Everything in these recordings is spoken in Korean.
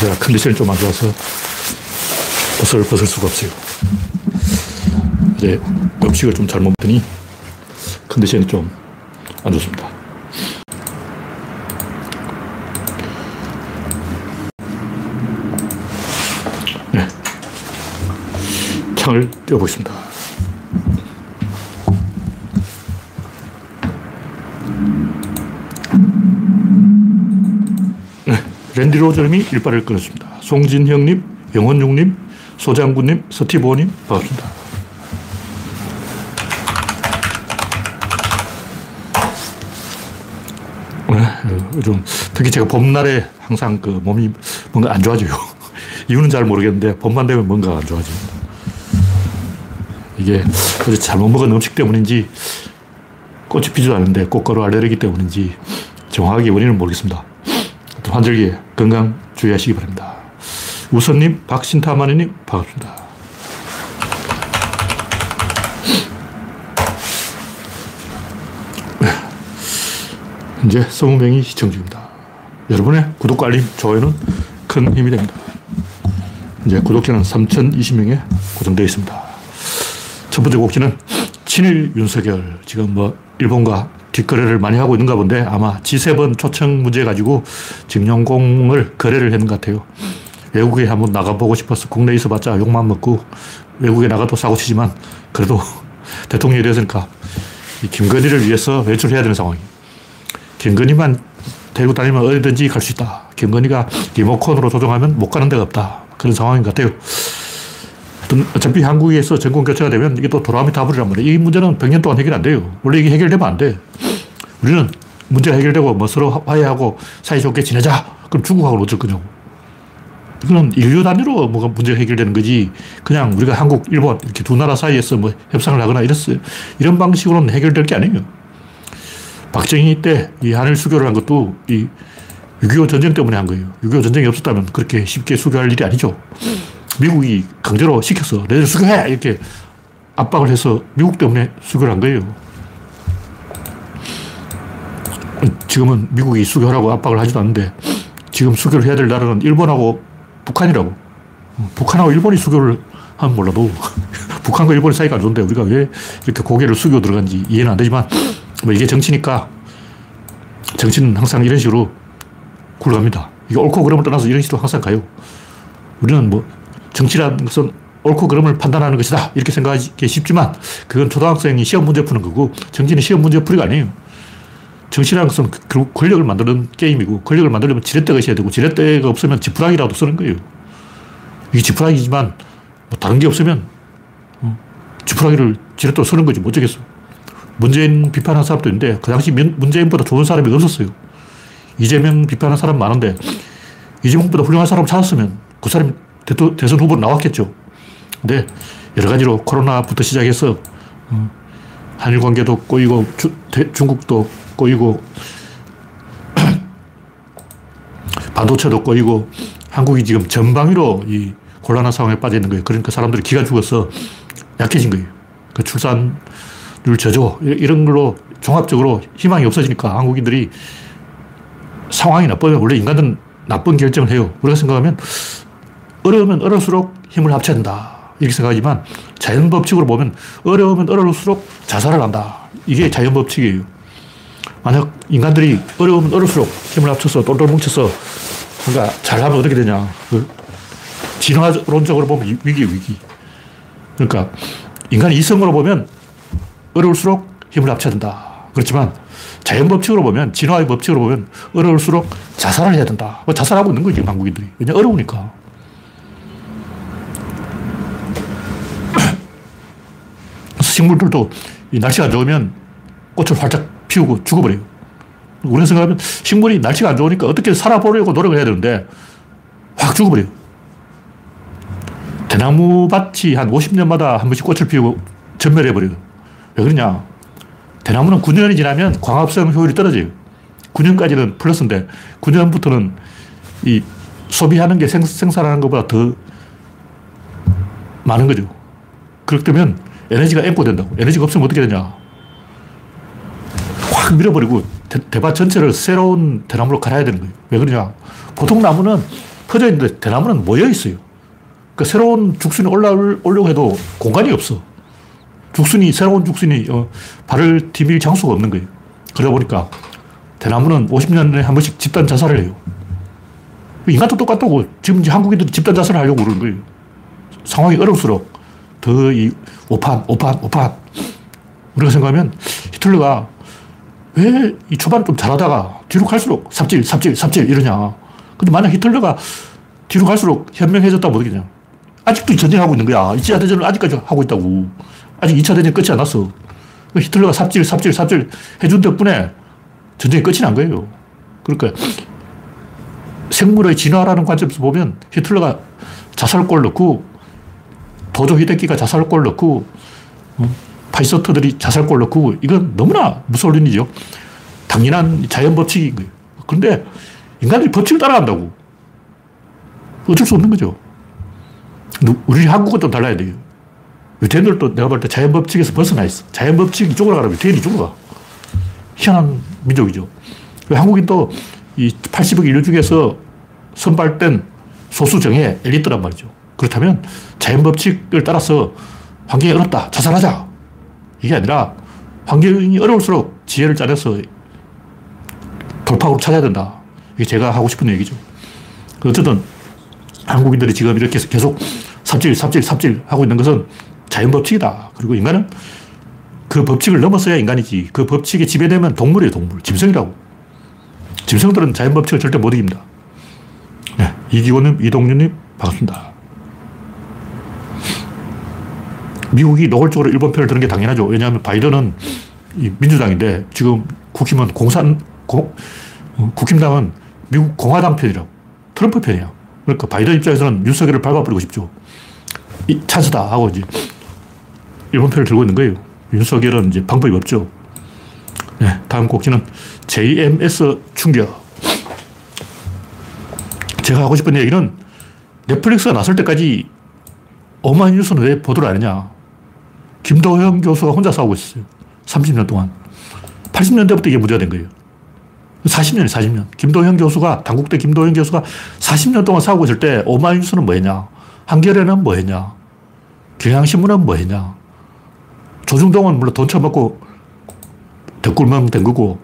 제가 컨디션이 좀 안 좋아서 옷을 벗을 수가 없어요. 이제 음식을 좀 잘못 먹더니 컨디션이 좀 안 좋습니다. 네. 창을 띄워보겠습니다. 네. 랜디 로저님이 일발을 끊었습니다. 송진형님, 영원중님, 소장군님, 서티보님, 반갑습니다. 네, 요즘 특히 제가 봄날에 항상 그 몸이 뭔가 안 좋아져요. 이유는 잘 모르겠는데 봄만 되면 뭔가 안 좋아집니다. 이게 어제 잘못 먹은 음식 때문인지 꽃이 피지도 않는데 꽃가루 알레르기 때문인지 정확하게 원인은 모르겠습니다. 환절기에 건강 주의하시기 바랍니다. 우선님, 박신타마니님, 반갑습니다. 현재 20명이 시청 중입니다. 여러분의 구독과 알림, 좋아요는 큰 힘이 됩니다. 이제 구독자는 3,020명에 고정되어 있습니다. 첫 번째 곡지는 친일 윤석열. 지금 뭐 일본과 뒷거래를 많이 하고 있는가 본데 아마 G7 초청 문제 가지고 증용공을 거래를 했는 것 같아요. 외국에 한번 나가보고 싶어서 국내에 있어봤자 욕만 먹고 외국에 나가도 사고 치지만 그래도 대통령이 되었으니까 김건희를 위해서 외출해야 되는 상황이에요. 김건희만 데리고 다니면 어디든지 갈 수 있다. 김건희가 리모컨으로 조종하면 못 가는 데가 없다. 그런 상황인 것 같아요. 어차피 한국에서 정권 교체가 되면 이게 또 도라미 타불이란 말이에요. 이 문제는 100년 동안 해결 안 돼요. 원래 이게 해결되면 안 돼. 우리는 문제가 해결되고 뭐 서로 화해하고 사이좋게 지내자. 그럼 중국하고는 어쩔 거냐고. 이거는 인류 단위로 뭐가 문제가 해결되는 거지. 그냥 우리가 한국, 일본 이렇게 두 나라 사이에서 뭐 협상을 하거나 이랬어요. 이런 방식으로는 해결될 게 아니에요. 박정희 때 이 한일 수교를 한 것도 이6.25 전쟁 때문에 한 거예요. 6.25 전쟁이 없었다면 그렇게 쉽게 수교할 일이 아니죠. 미국이 강제로 시켜서 너희들 수교해! 이렇게 압박을 해서 미국 때문에 수교를 한 거예요. 지금은 미국이 수교하라고 압박을 하지도 않는데 지금 수교를 해야 될 나라는 일본하고 북한이라고. 북한하고 일본이 수교를 하면 몰라도 북한과 일본의 사이가 안 좋은데 우리가 왜 이렇게 고개를 숙여 들어간지 이해는 안 되지만 뭐 이게 정치니까 정치는 항상 이런 식으로 굴러갑니다. 이게 옳고 그름을 떠나서 이런 식으로 항상 가요. 우리는 뭐 정치라는 것은 옳고 그름을 판단하는 것이다. 이렇게 생각하기 쉽지만 그건 초등학생이 시험 문제 푸는 거고 정치는 시험 문제 풀이가 아니에요. 정치라는 것은 결국 권력을 만드는 게임이고 권력을 만들려면 지렛대가 있어야 되고 지렛대가 없으면 지푸라기라도 쓰는 거예요. 이게 지푸라기지만 뭐 다른 게 없으면 어, 지푸라기를 지렛대로 쓰는 거지. 뭐 어쩌겠어. 문재인 비판한 사람도 있는데 그 당시 문재인보다 좋은 사람이 없었어요. 이재명 비판한 사람 많은데 이재명보다 훌륭한 사람 찾았으면 그 사람이 대선 후보로 나왔겠죠. 근데 여러 가지로 코로나부터 시작해서 어, 한일 관계도 꼬이고 주, 대, 중국도 꼬이고 반도체도 꼬이고 한국이 지금 전방위로 이 곤란한 상황에 빠져 있는 거예요. 그러니까 사람들이 기가 죽어서 약해진 거예요. 그 출산율 저조 이런 걸로 종합적으로 희망이 없어지니까 한국인들이 상황이 나쁘면 원래 인간은 나쁜 결정을 해요. 우리가 생각하면 어려우면 어려울수록 힘을 합쳐야 된다. 이렇게 생각하지만 자연 법칙으로 보면 어려우면 어려울수록 자살을 한다. 이게 자연 법칙이에요. 만약 인간들이 어려우면 어려울수록 힘을 합쳐서 똘똘 뭉쳐서 뭔가 잘하면 어떻게 되냐. 그 진화론적으로 보면 위기, 위기. 그러니까 인간이 이성으로 보면 어려울수록 힘을 합쳐야 된다. 그렇지만 자연 법칙으로 보면, 진화의 법칙으로 보면 어려울수록 자살을 해야 된다. 뭐 자살하고 있는 거지, 한국인들이. 왜냐, 어려우니까. 식물들도 날씨가 안 좋으면 꽃을 활짝 피우고 죽어버려요. 우리가 생각하면 식물이 날씨가 안 좋으니까 어떻게 살아보려고 노력을 해야 되는데 확 죽어버려요. 대나무 밭이 한 50년마다 한 번씩 꽃을 피우고 전멸해버려요. 왜 그러냐. 대나무는 9년이 지나면 광합성 효율이 떨어져요. 9년까지는 플러스인데 9년부터는 이 소비하는 게 생, 생산하는 것보다 더 많은 거죠. 때문 에 에너지가 엠포된다고. 에너지가 없으면 어떻게 되냐. 확 밀어버리고 대, 밭 전체를 새로운 대나무로 갈아야 되는 거예요. 왜 그러냐. 보통 나무는 퍼져 있는데 대나무는 모여 있어요. 그러니까 새로운 죽순이 올라오려고 해도 공간이 없어. 죽순이, 새로운 죽순이 어, 발을 디밀 장소가 없는 거예요. 그러다 보니까 대나무는 50년에 한 번씩 집단 자살을 해요. 인간도 똑같다고. 지금 이제 한국인들이 집단 자살을 하려고 그러는 거예요. 상황이 어려울수록 더 이 오판, 오판, 오판. 우리가 생각하면 히틀러가 왜 이 초반에 좀 잘하다가 뒤로 갈수록 삽질, 삽질, 삽질 이러냐. 근데 만약 히틀러가 뒤로 갈수록 현명해졌다고 못하겠냐. 아직도 전쟁하고 있는 거야. 2차 대전을 아직까지 하고 있다고. 아직 2차 대전 끝이 안 났어. 히틀러가 삽질, 삽질, 삽질 해준 덕분에 전쟁이 끝이 난 거예요. 그러니까 생물의 진화라는 관점에서 보면 히틀러가 자살골 넣고 도조 히데키가 자살골 넣고 어, 파이서트들이 자살골 넣고 이건 너무나 무솔린이죠. 당연한 자연 법칙인 거예요. 그런데 인간들이 법칙을 따라간다고. 어쩔 수 없는 거죠. 우리 한국은 좀 달라야 돼요. 유태인들도 내가 볼 때 자연 법칙에서 벗어나 있어. 자연 법칙 이쪽으로 가라면 유태인이 이쪽으로 가. 희한한 민족이죠. 한국인도 이 80억 인류 중에서 선발된 소수 정예 엘리트란 말이죠. 그렇다면 자연 법칙을 따라서 환경이 어렵다. 자살하자. 이게 아니라 환경이 어려울수록 지혜를 짜내서 돌파구를 찾아야 된다. 이게 제가 하고 싶은 얘기죠. 어쨌든 한국인들이 지금 이렇게 계속 삽질, 삽질, 삽질 하고 있는 것은 자연 법칙이다. 그리고 인간은 그 법칙을 넘어서야 인간이지. 그 법칙에 지배되면 동물이에요, 동물. 짐승이라고. 짐승들은 자연 법칙을 절대 못 이깁니다. 네, 이기원님, 이동윤님, 반갑습니다. 미국이 노골적으로 일본 편을 드는 게 당연하죠. 왜냐하면 바이든은 민주당인데 지금 국힘은 공산, 공, 어, 국힘당은 미국 공화당 편이라고. 트럼프 편이야. 그러니까 바이든 입장에서는 윤석열을 밟아버리고 싶죠. 이 찬스다 하고 이제 일본 편을 들고 있는 거예요. 윤석열은 이제 방법이 없죠. 네, 다음 곡지는 JMS 충격. 제가 하고 싶은 얘기는 넷플릭스가 나설 때까지 어마이뉴스는 왜 보도를 안 했냐. 김도영 교수가 혼자 싸우고 있었어요. 30년 동안. 80년대부터 이게 문제가 된 거예요. 40년이 40년. 김도영 교수가, 당국대 김도영 교수가 40년 동안 싸우고 있을 때 오마이뉴스는 뭐 했냐. 한겨레는 뭐 했냐. 경향신문은 뭐 했냐. 조중동은 물론 돈 처먹고 덕굴만 된 거고.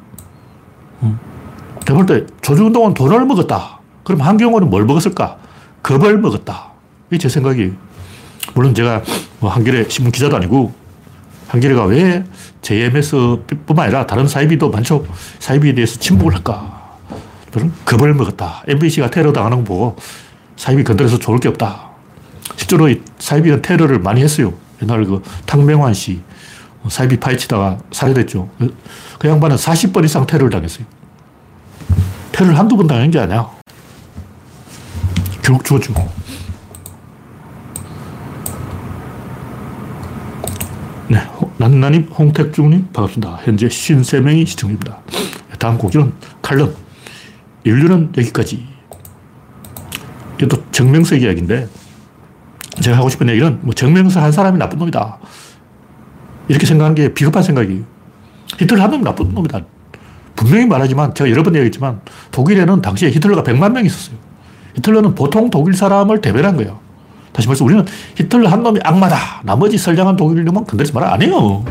내가 볼때 조중동은 돈을 먹었다. 그럼 한경호는 뭘 먹었을까? 겁을 먹었다. 이게 제 생각이에요. 물론 제가 뭐 한겨레 신문 기자도 아니고 한겨레가 왜 JMS뿐만 아니라 다른 사이비도 많죠. 사이비에 대해서 침묵을 할까? 저는 겁을 먹었다. MBC가 테러 당하는 거 보고 사이비 건드려서 좋을 게 없다. 실제로 사이비가 테러를 많이 했어요. 옛날 그 탕명환 씨, 사이비 파헤치다가 살해됐죠. 그 양반은 40번 이상 테러를 당했어요. 테러를 한두 번 당한 게 아니야. 결국 죽었죠. 네. 난나님, 홍택중님, 반갑습니다. 현재 53명이 시청 중입니다. 다음 곡기는 칼럼. 인류는 여기까지. 이것도 정명석 이야기인데, 제가 하고 싶은 얘기는 뭐 정명석 한 사람이 나쁜 놈이다. 이렇게 생각하는 게 비겁한 생각이에요. 히틀러 한 놈이 나쁜 놈이다. 분명히 말하지만, 제가 여러 번 얘기했지만, 독일에는 당시에 히틀러가 100만 명 있었어요. 히틀러는 보통 독일 사람을 대변한 거예요. 다시 말해서 우리는 히틀러 한 놈이 악마다. 나머지 선량한 독일 놈은 건드리지 마라. 안 해요.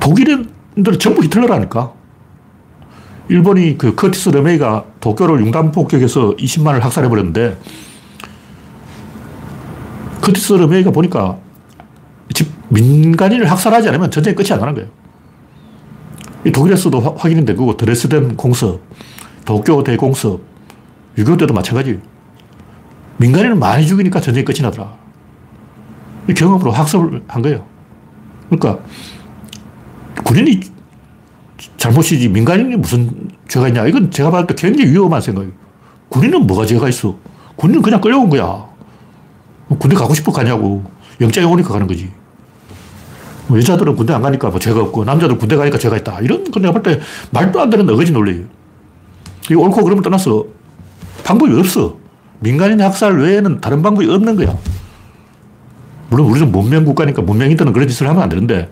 독일인들은 전부 히틀러라니까. 일본이 그 커티스 르메이가 도쿄를 융단 폭격해서 20만을 학살해버렸는데, 커티스 르메이가 보니까 집 민간인을 학살하지 않으면 전쟁이 끝이 안 나는 거예요. 독일에서도 확인이 된 거고, 드레스덴 공습, 도쿄 대공습, 6.25 때도 마찬가지예요. 민간인을 많이 죽이니까 전쟁이 끝이 나더라. 경험으로 학습을 한 거예요. 그러니까 군인이 잘못이지 민간인이 무슨 죄가 있냐. 이건 제가 봤을 때 굉장히 위험한 생각이에요. 군인은 뭐가 죄가 있어? 군인은 그냥 끌려온 거야. 군대 가고 싶어 가냐고. 영장이 오니까 가는 거지. 뭐 여자들은 군대 안 가니까 뭐 죄가 없고 남자들 군대 가니까 죄가 있다. 이런 건 내가 볼 때 말도 안 되는 어거지 논리예요. 이 옳고 그름을 떠나서 방법이 없어. 민간인 학살 외에는 다른 방법이 없는 거야. 물론 우리는 문명 국가니까 문명인들은 그런 짓을 하면 안 되는데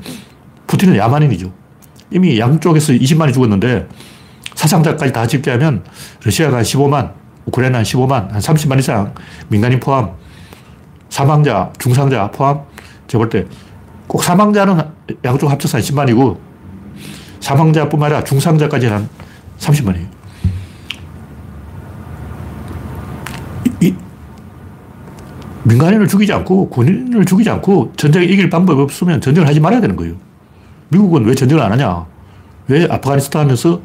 푸틴은 야만인이죠. 이미 양쪽에서 20만이 죽었는데 사상자까지 다 집계하면 러시아가 15만, 우크라이나 한 15만, 한 30만 이상 민간인 포함, 사망자, 중상자 포함, 제가 볼 때 꼭 사망자는 양쪽 합쳐서 한 10만이고 사망자뿐만 아니라 중상자까지는 한 30만이에요. 이, 민간인을 죽이지 않고 군인을 죽이지 않고 전쟁에 이길 방법이 없으면 전쟁을 하지 말아야 되는 거예요. 미국은 왜 전쟁을 안 하냐? 왜 아프가니스탄에서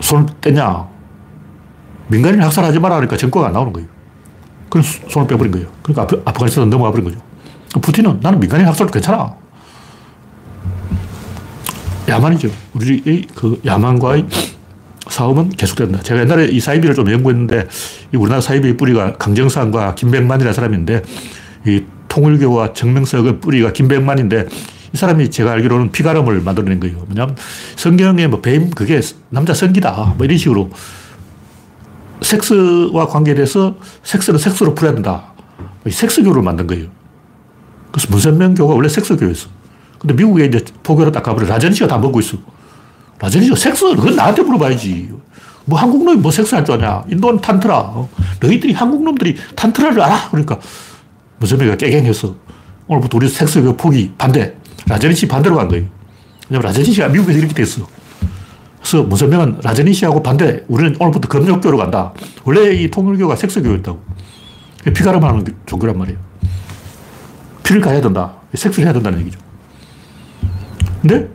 손을 떼냐? 민간인 학살하지 마라 그러니까 정과가 안 나오는 거예요. 그럼 손을 빼버린 거예요. 그러니까 아프, 아프 가니스탄 넘어가 버린 거죠. 푸틴은 나는 민간인 학살도 괜찮아. 야만이죠. 우리의 그 야만과의 싸움은 계속된다. 제가 옛날에 이 사이비를 좀 연구했는데, 이 우리나라 사이비의 뿌리가 강정산과 김백만이라는 사람인데, 이 통일교와 정명석의 뿌리가 김백만인데, 이 사람이 제가 알기로는 피가름을 만들어낸 거예요. 뭐냐면, 성경에 뭐 뱀, 그게 남자 성기다. 뭐 이런 식으로 섹스와 관계돼서 섹스는 섹스로 풀어야 된다. 섹스교를 만든 거예요. 그래서 문선명교가 원래 섹스교였어. 근데 미국에 이제 포교로 딱 가버려. 라제니시가 다 먹고 있어. 라제니시가 섹스, 그건 나한테 물어봐야지. 뭐 한국 놈이 뭐 섹스 할 줄 아냐. 인도는 탄트라. 어? 너희들이 한국 놈들이 탄트라를 알아? 그러니까 문선명이가 깨갱했어. 오늘부터 우리 섹스교 포기 반대. 라제니시 반대로 간 거예요. 왜냐면 라제니시가 미국에서 이렇게 됐어. 그래서 문선명은 라제니시하고 반대. 우리는 오늘부터 금욕교로 간다. 원래 이 통일교가 섹스교였다고. 피가름 하는 종교란 말이에요. 피를 가야 된다. 섹스를 해야 된다는 얘기죠. 근데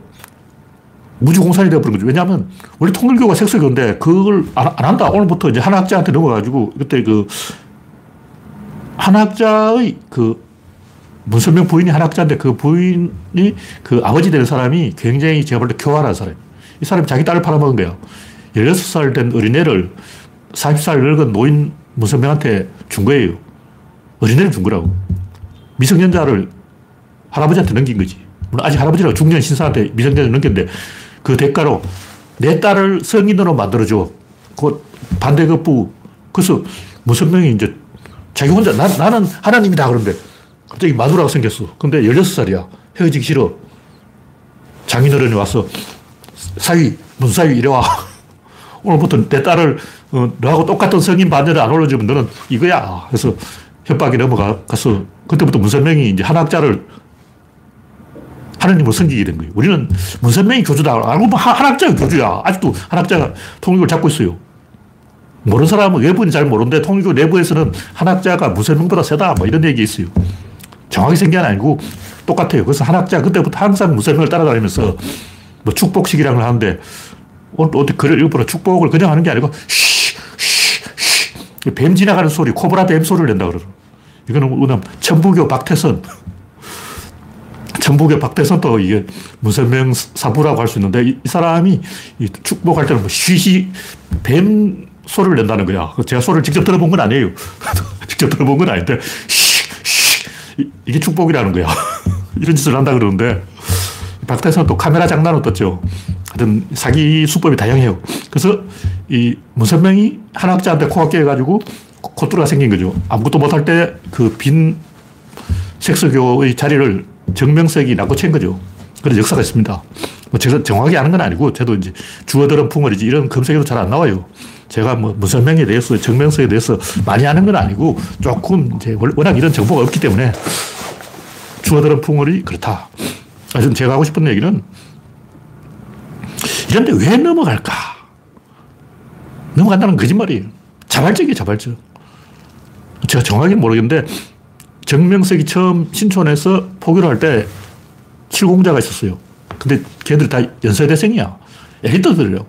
무주공산이 되어버린 거죠. 왜냐하면 원래 통일교가 섹스교인데 그걸 안, 안 한다. 오늘부터 이제 한 학자한테 넘어가지고 그때 그 한 학자의 그 문선명 부인이 한 학자인데 그 부인이 그 아버지 되는 사람이 굉장히 제가 볼 때 교활한 사람. 이 사람이 자기 딸을 팔아먹은 거야. 16살 된 어린애를 40살 늙은 노인 문선명한테 준 거예요. 어린애를 준 거라고. 미성년자를 할아버지한테 넘긴 거지. 물론 아직 할아버지라고 중년 신사한테 미성년자 넘겼는데 그 대가로 내 딸을 성인으로 만들어줘. 그 반대급부. 그래서 무선명이 이제 자기 혼자 나, 나는 하나님이다 그런데 갑자기 마누라가 생겼어. 근데 16살이야. 헤어지기 싫어. 장인어른이 와서 사위, 문사위 이래 와. 오늘부터 내 딸을 어, 너하고 똑같은 성인 반열에 안 올려주면 너는 이거야. 그래서 협박이 넘어가서 그때부터 문선명이 이제 한학자를 하나님으로 섬기게 된 거예요. 우리는 문선명이 교주다. 알고 보면 한학자가 교주야. 아직도 한학자가 통일교를 잡고 있어요. 모르는 사람은 외부인 잘 모르는데 통일교 내부에서는 한학자가 문선명보다 세다. 뭐 이런 얘기 있어요. 정확히 생긴 게 아니고 똑같아요. 그래서 한학자 그때부터 항상 문선명을 따라다니면서 뭐 축복식이라는 걸 하는데 오늘 어디 글을 읽어보라. 축복을 그냥 하는 게 아니고 쉬, 쉬, 쉬. 뱀 지나가는 소리, 코브라 뱀 소리를 낸다 그러죠. 이거는 그냥 천부교 박태선. 천부교 박태선도 이게 문선명 사부라고 할 수 있는데 이, 이 사람이 이 축복할 때는 뭐 쉬쉬 뱀 소리를 낸다는 거야. 제가 소리를 직접 들어본 건 아니에요. 직접 들어본 건 아닌데 쉬, 쉬. 이게 축복이라는 거야. 이런 짓을 한다 그러는데 박태선은 또 카메라 장난을 떴죠. 하여튼 사기 수법이 다양해요. 그래서 이 문선명이 한 학자한테 코가 깨가지고 코뚜라가 생긴 거죠. 아무것도 못할 때 그빈 섹스교의 자리를 정명석이 낚고챈 거죠. 그런 역사가 있습니다. 뭐 제가 정확히 아는 건 아니고 저도 이제 주어들은 풍월이지 이런 검색에도 잘 안 나와요. 제가 뭐 문선명에 대해서 정명석에 대해서 많이 아는 건 아니고 조금 이제 워낙 이런 정보가 없기 때문에 주어들은 풍월이 그렇다. 하여튼 제가 하고 싶은 얘기는 이런데 왜 넘어갈까? 넘어간다는 거짓말이에요. 자발적이에요, 자발적. 제가 정확히 모르겠는데 정명석이 처음 신촌에서 포교를 할 때 칠공자가 있었어요. 근데 걔들 다 연세대생이야. 에리트들이요.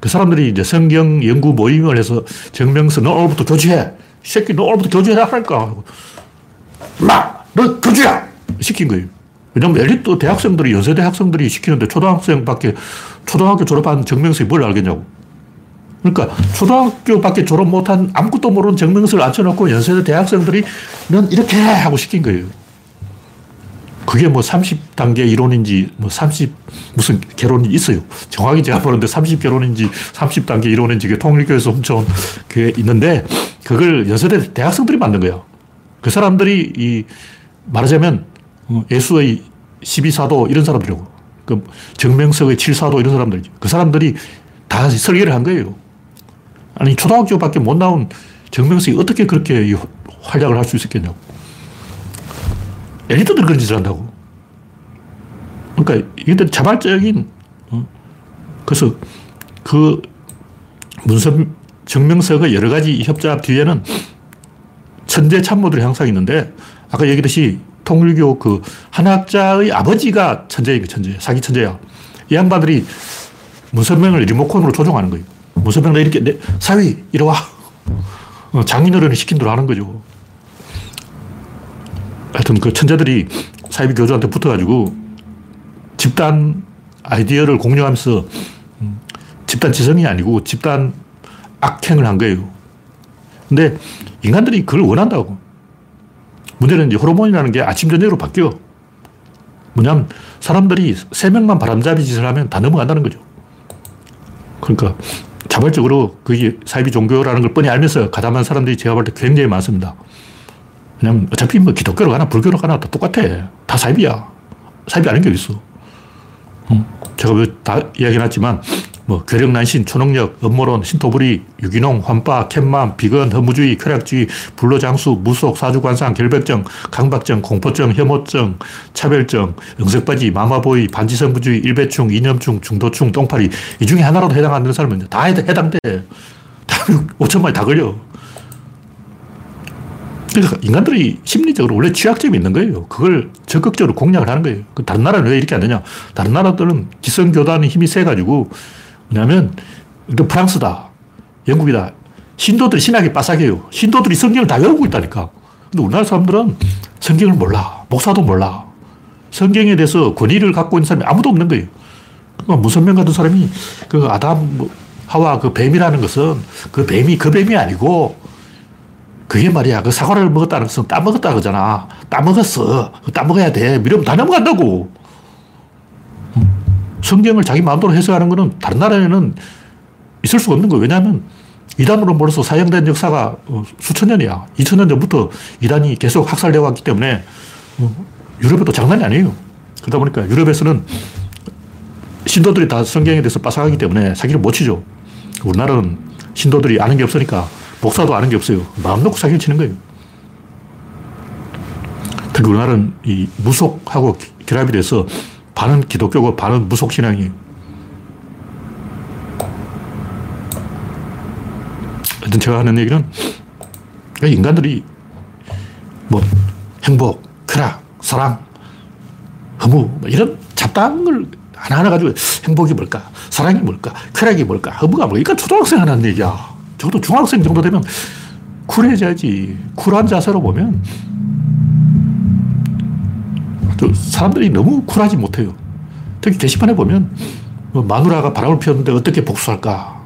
그 사람들이 이제 성경 연구 모임을 해서 정명석 너 오늘부터 교주해. 이 새끼 너 오늘부터 교주해라 할까? 막! 너 교주야! 시킨 거예요. 왜냐면 엘리트 대학생들이, 연세대 학생들이 시키는데 초등학생밖에, 초등학교 졸업한 정명석이 뭘 알겠냐고. 그러니까 초등학교밖에 졸업 못한 아무것도 모르는 정명석을 앉혀놓고 연세대 대학생들이 넌 이렇게 하고 시킨 거예요. 그게 뭐 30단계 이론인지 뭐 30 무슨 개론이 있어요. 정확히 제가 보는데 30 개론인지 30단계 이론인지 그게 통일교에서 훔쳐온 게 있는데 그걸 연세대 대학생들이 만든 거예요. 그 사람들이 이 말하자면 어, 예수의 12사도 이런 사람들이라고. 그 정명석의 7사도 이런 사람들이죠. 그 사람들이 다 설계를 한 거예요. 아니, 초등학교밖에 못 나온 정명석이 어떻게 그렇게 활약을 할 수 있었겠냐고. 엘리트들 그런 짓을 한다고. 그러니까 이게 자발적인, 어? 그래서 그 문선, 정명석의 여러 가지 협잡 뒤에는 천재 참모들이 항상 있는데 아까 얘기했듯이 통일교 그 한학자의 아버지가 천재인 천재. 사기 천재야. 이 양반들이 문선명을 리모컨으로 조종하는 거예요. 문선명 이렇게 내, 사위 이리 와. 어, 장인어른이 시킨 대로 하는 거죠. 하여튼 그 천재들이 사이비 교주한테 붙어가지고 집단 아이디어를 공유하면서 음, 집단 지성이 아니고 집단 악행을 한 거예요. 근데 인간들이 그걸 원한다고. 문제는 이제 호르몬이라는 게 아침, 저녁으로 바뀌어. 뭐냐면 사람들이 세 명만 바람잡이 짓을 하면 다 넘어간다는 거죠. 그러니까 자발적으로 그게 사이비 종교라는 걸 뻔히 알면서 가담한 사람들이 제가 볼 때 굉장히 많습니다. 왜냐면 어차피 뭐 기독교로 가나 불교로 가나 다 똑같아. 다 사이비야. 사이비 아닌 게 어딨어. 제가 다 이야기해놨지만 뭐 괴력난신, 초능력, 음모론, 신토부리, 유기농, 환빠, 캣맘, 비건, 허무주의, 쾌락주의, 불로장수, 무속, 사주관상, 결백증, 강박증, 공포증, 혐오증, 차별증, 영색바지, 마마보이, 반지성부주의, 일배충, 이념충, 중도충, 똥파리 이 중에 하나라도 해당 안 되는 사람은 다 해당돼. 다 5천 마리 다 걸려. 그러니까 인간들이 심리적으로 원래 취약점이 있는 거예요. 그걸 적극적으로 공략을 하는 거예요. 그 다른 나라는 왜 이렇게 안 되냐? 다른 나라들은 기성교단의 힘이 세가지고 뭐냐면 프랑스다, 영국이다. 신도들이 신학이 빠삭해요. 신도들이 성경을 다 외우고 있다니까. 근데 우리나라 사람들은 성경을 몰라. 목사도 몰라. 성경에 대해서 권위를 갖고 있는 사람이 아무도 없는 거예요. 그러니까 무선명 같은 사람이 그 아담, 뭐 하와 그 뱀이라는 것은 그 뱀이 그 뱀이 아니고 그게 말이야. 그 사과를 먹었다는 것은 따먹었다 그러잖아. 따먹었어. 따먹어야 돼. 미러면 다 넘어간다고. 성경을 자기 마음대로 해석하는 거는 다른 나라에는 있을 수가 없는 거예요. 왜냐하면 이단으로 몰아서 사용된 역사가 어, 수천 년이야. 2천 년 전부터 이단이 계속 학살되어 왔기 때문에 어, 유럽에도 장난이 아니에요. 그러다 보니까 유럽에서는 신도들이 다 성경에 대해서 빠삭하기 때문에 사기를 못 치죠. 우리나라는 신도들이 아는 게 없으니까 목사도 아는 게 없어요. 마음 놓고 사기를 치는 거예요. 특히 우리나라는 이 무속하고 결합이 돼서 반은 기독교고 반은 무속신앙이에요. 하여튼 제가 하는 얘기는 인간들이 뭐 행복, 쾌락, 사랑, 허무 뭐 이런 잡담을 하나하나 가지고 행복이 뭘까? 사랑이 뭘까? 쾌락이 뭘까? 허무가 뭘까? 초등학생 하는 얘기야. 적어도 중학생 정도 되면 쿨해져야지. 쿨한 자세로 보면 사람들이 너무 쿨하지 못해요. 특히 게시판에 보면 뭐 마누라가 바람을 피웠는데 어떻게 복수할까.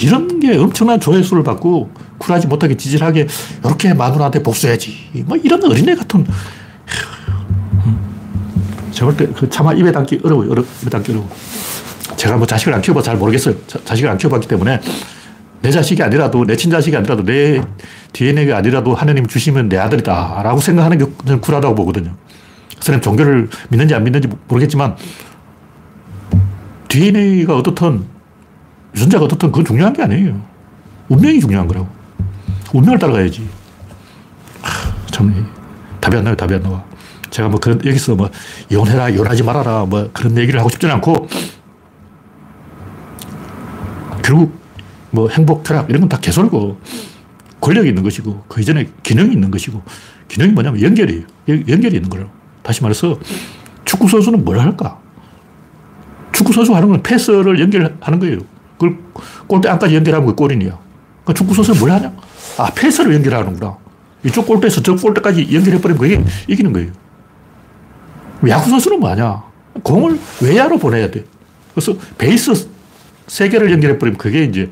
이런 게 엄청난 조회수를 받고 쿨하지 못하게 지질하게 이렇게 마누라한테 복수해야지. 뭐 이런 어린애 같은 제가 볼때그 차마 입에 담기 어려워요. 어려, 입에 담기 어려워. 제가 뭐 자식을 안 키워봐 잘 모르겠어요. 자, 식을안 키워봤기 때문에 내 자식이 아니라도, 내 친자식이 아니라도, 내 DNA가 아니라도 하나님 주시면 내 아들이다. 라고 생각하는 게 저는 쿨하다고 보거든요. 그사람 종교를 믿는지 안 믿는지 모르겠지만, DNA가 어떻든, 유전자가 어떻든 그건 중요한 게 아니에요. 운명이 중요한 거라고. 운명을 따라가야지. 참, 답이 안 나요, 답이 안 나와. 제가 뭐 그런, 여기서 뭐, 이혼해라, 이혼하지 말아라, 뭐 그런 얘기를 하고 싶지는 않고, 결국 뭐 행복, 쾌락 이런 건 다 개소리고, 권력이 있는 것이고, 그 이전에 기능이 있는 것이고, 기능이 뭐냐면 연결이에요. 연결이 있는 거예요. 다시 말해서 축구 선수는 뭘 할까? 축구 선수 하는 건 패스를 연결하는 거예요. 그걸 골대 안까지 연결하면 그 골이냐. 그러니까 축구 선수는 뭘 하냐? 아, 패스를 연결하는구나. 이쪽 골대에서 저 골대까지 연결해버리면 그게 이기는 거예요. 야구 선수는 뭐하냐? 공을 외야로 보내야 돼. 그래서 베이스 세 개를 연결해버리면 그게 이제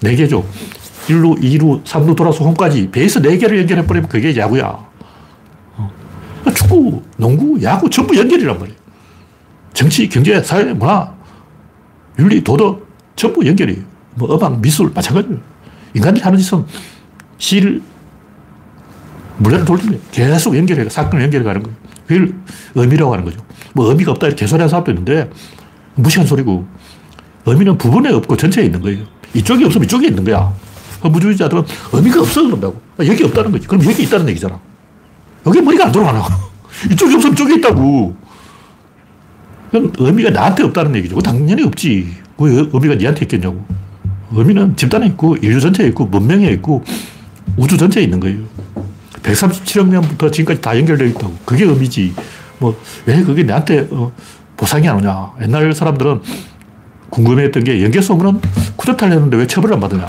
네 개죠. 1루, 2루, 3루 돌아서 홈까지 베이스 네 개를 연결해버리면 그게 야구야. 어. 축구, 농구, 야구 전부 연결이란 말이에요. 정치, 경제, 사회, 문화, 윤리, 도덕 전부 연결이에요. 뭐 음악, 미술 마찬가지예요. 인간들이 하는 짓은 실, 물레를 돌리면 계속 연결해, 사건을 연결해 가는 거예요. 그걸 의미라고 하는 거죠. 뭐 의미가 없다 이렇게 개소리하는 사람도 있는데 무시한 소리고 의미는 부분에 없고 전체에 있는 거예요. 이쪽이 없으면 이쪽에 있는 거야. 허무주의자들은 의미가 없어 그런다고. 여기 없다는 거지. 그럼 여기 있다는 얘기잖아. 여기 머리가 안 돌아가나. 이쪽이 없으면 저기 있다고. 그럼 의미가 나한테 없다는 얘기죠. 당연히 없지. 왜 의미가 니한테 있겠냐고. 의미는 집단에 있고, 인류 전체에 있고, 문명에 있고, 우주 전체에 있는 거예요. 137억 년부터 지금까지 다 연결되어 있다고. 그게 의미지. 뭐, 왜 그게 나한테 어, 보상이 안 오냐. 옛날 사람들은 궁금했던 게 연계 소문은 쿠데타를 했는데 왜 처벌을 안 받느냐.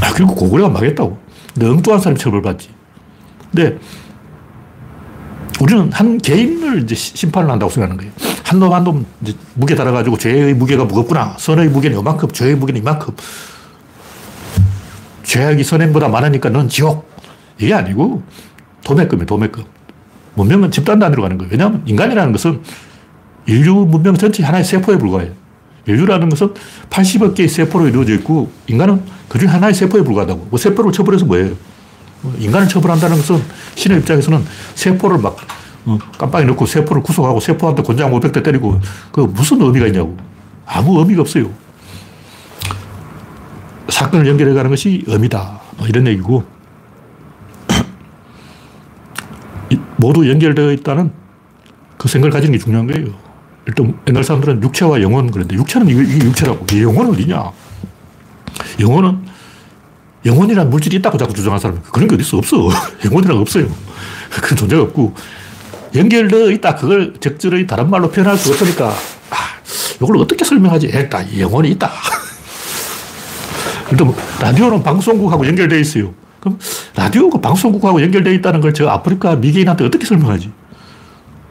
아, 그리고 고구려가 망했다고. 근데 엉뚱한 사람이 처벌받지. 근데 우리는 한 개인을 이제 심판을 한다고 생각하는 거예요. 한놈 한 놈 무게 달아가지고 죄의 무게가 무겁구나. 선의 무게는 이만큼, 죄의 무게는 이만큼. 죄악이 선행보다 많으니까 넌 지옥. 이게 아니고 도매금이에요, 도매금. 문명은 집단 단위로 가는 거예요. 왜냐하면 인간이라는 것은 인류 문명 전체 하나의 세포에 불과해요. 인류라는 것은 80억 개의 세포로 이루어져 있고 인간은 그 중에 하나의 세포에 불과하다고. 뭐 세포를 처벌해서 뭐예요? 인간을 처벌한다는 것은 신의 입장에서는 세포를 막 어, 깜빡이 넣고 세포를 구속하고 세포한테 권장 500대 때리고 그 무슨 의미가 있냐고. 아무 의미가 없어요. 사건을 연결해 가는 것이 의미다. 뭐 이런 얘기고. 모두 연결되어 있다는 그 생각을 가지는 게 중요한 거예요. 일단 옛날 사람들은 육체와 영혼 그런데 육체는 이게 육체라고. 이게 영혼은 어디냐? 영혼은 영혼이란 물질이 있다고 자꾸 주장하는 사람 그런 게 어딨어? 없어. 영혼이란 없어요. 그런 존재가 없고 연결되어 있다. 그걸 적절히 다른 말로 표현할 수 없으니까 아, 이걸 어떻게 설명하지? 일단 영혼이 있다. 일단 뭐 라디오는 방송국하고 연결되어 있어요. 그럼 라디오가 방송국하고 연결되어 있다는 걸 저 아프리카 미개인한테 어떻게 설명하지?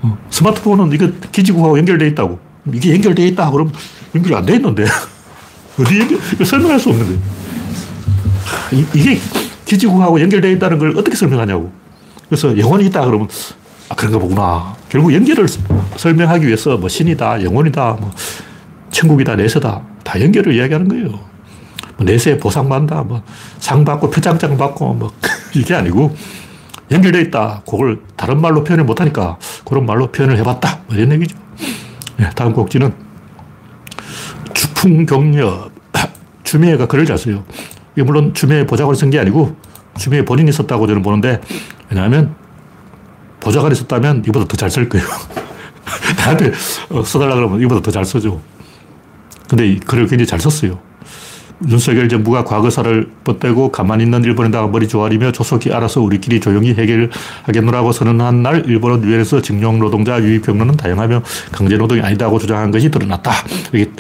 어, 스마트폰은 이거 기지국하고 연결되어 있다고. 이게 연결되어 있다. 그럼 연결이 안 돼 있는데. 어디 연결, 이거 설명할 수 없는 거예요. 이, 이게 기지국하고 연결되어 있다는 걸 어떻게 설명하냐고. 그래서 영혼이 있다 그러면 아, 그런가 보구나. 결국 연결을 설명하기 위해서 뭐 신이다, 영혼이다, 뭐 천국이다, 내세다. 다 연결을 이야기하는 거예요. 뭐 내세 보상 받는다, 뭐 상 받고 표창장 받고 뭐 이게 아니고 연결되어 있다. 그걸 다른 말로 표현을 못하니까 그런 말로 표현을 해봤다. 뭐 이런 얘기죠. 네, 다음 곡지는 주풍경려. 주미애가 글을 잘 써요. 이게 물론 주미애 보좌관이 쓴 게 아니고 주미애 본인이 썼다고 저는 보는데 왜냐하면 보좌관이 썼다면 이보다 더 잘 쓸 거예요. 나한테 어, 써달라 그러면 이보다 더 잘 써줘. 근데 이 글을 굉장히 잘 썼어요. 윤석열 정부가 과거사를 뻗대고 가만히 있는 일본에다가 머리 조아리며 조속히 알아서 우리끼리 조용히 해결하겠노라고 선언한 날 일본은 유엔에서 징용 노동자 유입 경로는 다양하며 강제 노동이 아니다고 주장한 것이 드러났다. 이게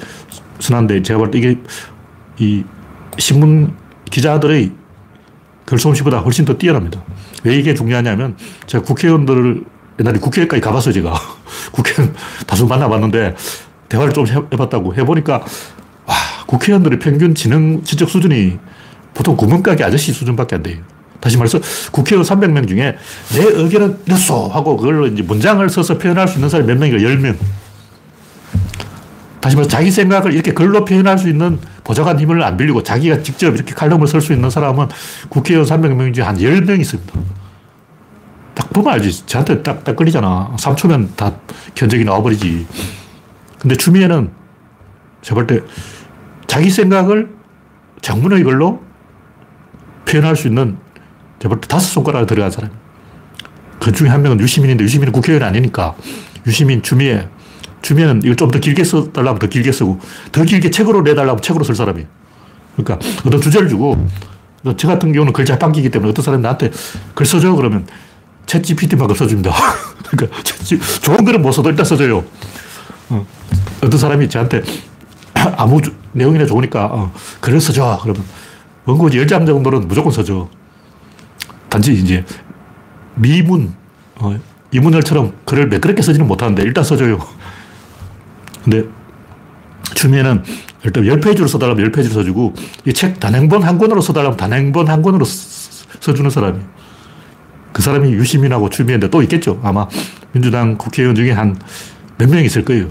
순한데 제가 볼 때 이게 이 신문 기자들의 글솜씨보다 훨씬 더 뛰어납니다. 왜 이게 중요하냐면 제가 국회의원들을 옛날에 국회까지 가봤어요, 제가. 국회의원 다수 만나봤는데 대화를 좀 해봤다고. 해보니까 와, 국회의원들의 평균 지능, 지적 수준이 보통 구멍가게 아저씨 수준밖에 안 돼요. 다시 말해서 국회의원 300명 중에 내 의견은 이렇소 하고 그걸 이제 문장을 써서 표현할 수 있는 사람이 몇 명이가 10명. 다시 말해서 자기 생각을 이렇게 글로 표현할 수 있는 보좌관 힘을 안 빌리고 자기가 직접 이렇게 칼럼을 쓸 수 있는 사람은 국회의원 300명 중에 한 10명 있습니다. 딱 보면 알지. 저한테 딱, 딱 걸리잖아. 3초면 다 견적이 나와버리지. 근데 추미애는 제가 볼때 자기 생각을 장문의 글로 표현할 수 있는 볼때 다섯 손가락을 들어간 사람. 그 중에 한 명은 유시민인데 유시민은 국회의원이 아니니까 유시민, 추미애. 추미애는 이걸 좀 더 길게 써달라면 더 길게 쓰고 더 길게 책으로 내달라면 책으로 쓸 사람이. 그러니까 어떤 주제를 주고 저 같은 경우는 글잘 빵기기 때문에 어떤 사람이 나한테 글 써줘 그러면 챗 GPT만 글 써줍니다. 그러니까 좋은 글은 못 써도 일단 써줘요. 어. 어떤 사람이 저한테 아무 내용이나 좋으니까 어, 글을 써줘. 그러면 원고지 10장 정도는 무조건 써줘. 단지 이제 미문, 어, 이문열처럼 글을 매끄럽게 쓰지는 못하는데 일단 써줘요. 근데 추미애는 일단 10페이지로 써달라면 10페이지로 써주고 이 책 단행본 한 권으로 써달라면 단행본 한 권으로 써주는 사람이 그 사람이 유시민하고 추미애인데 또 있겠죠. 아마 민주당 국회의원 중에 한 몇 명 있을 거예요.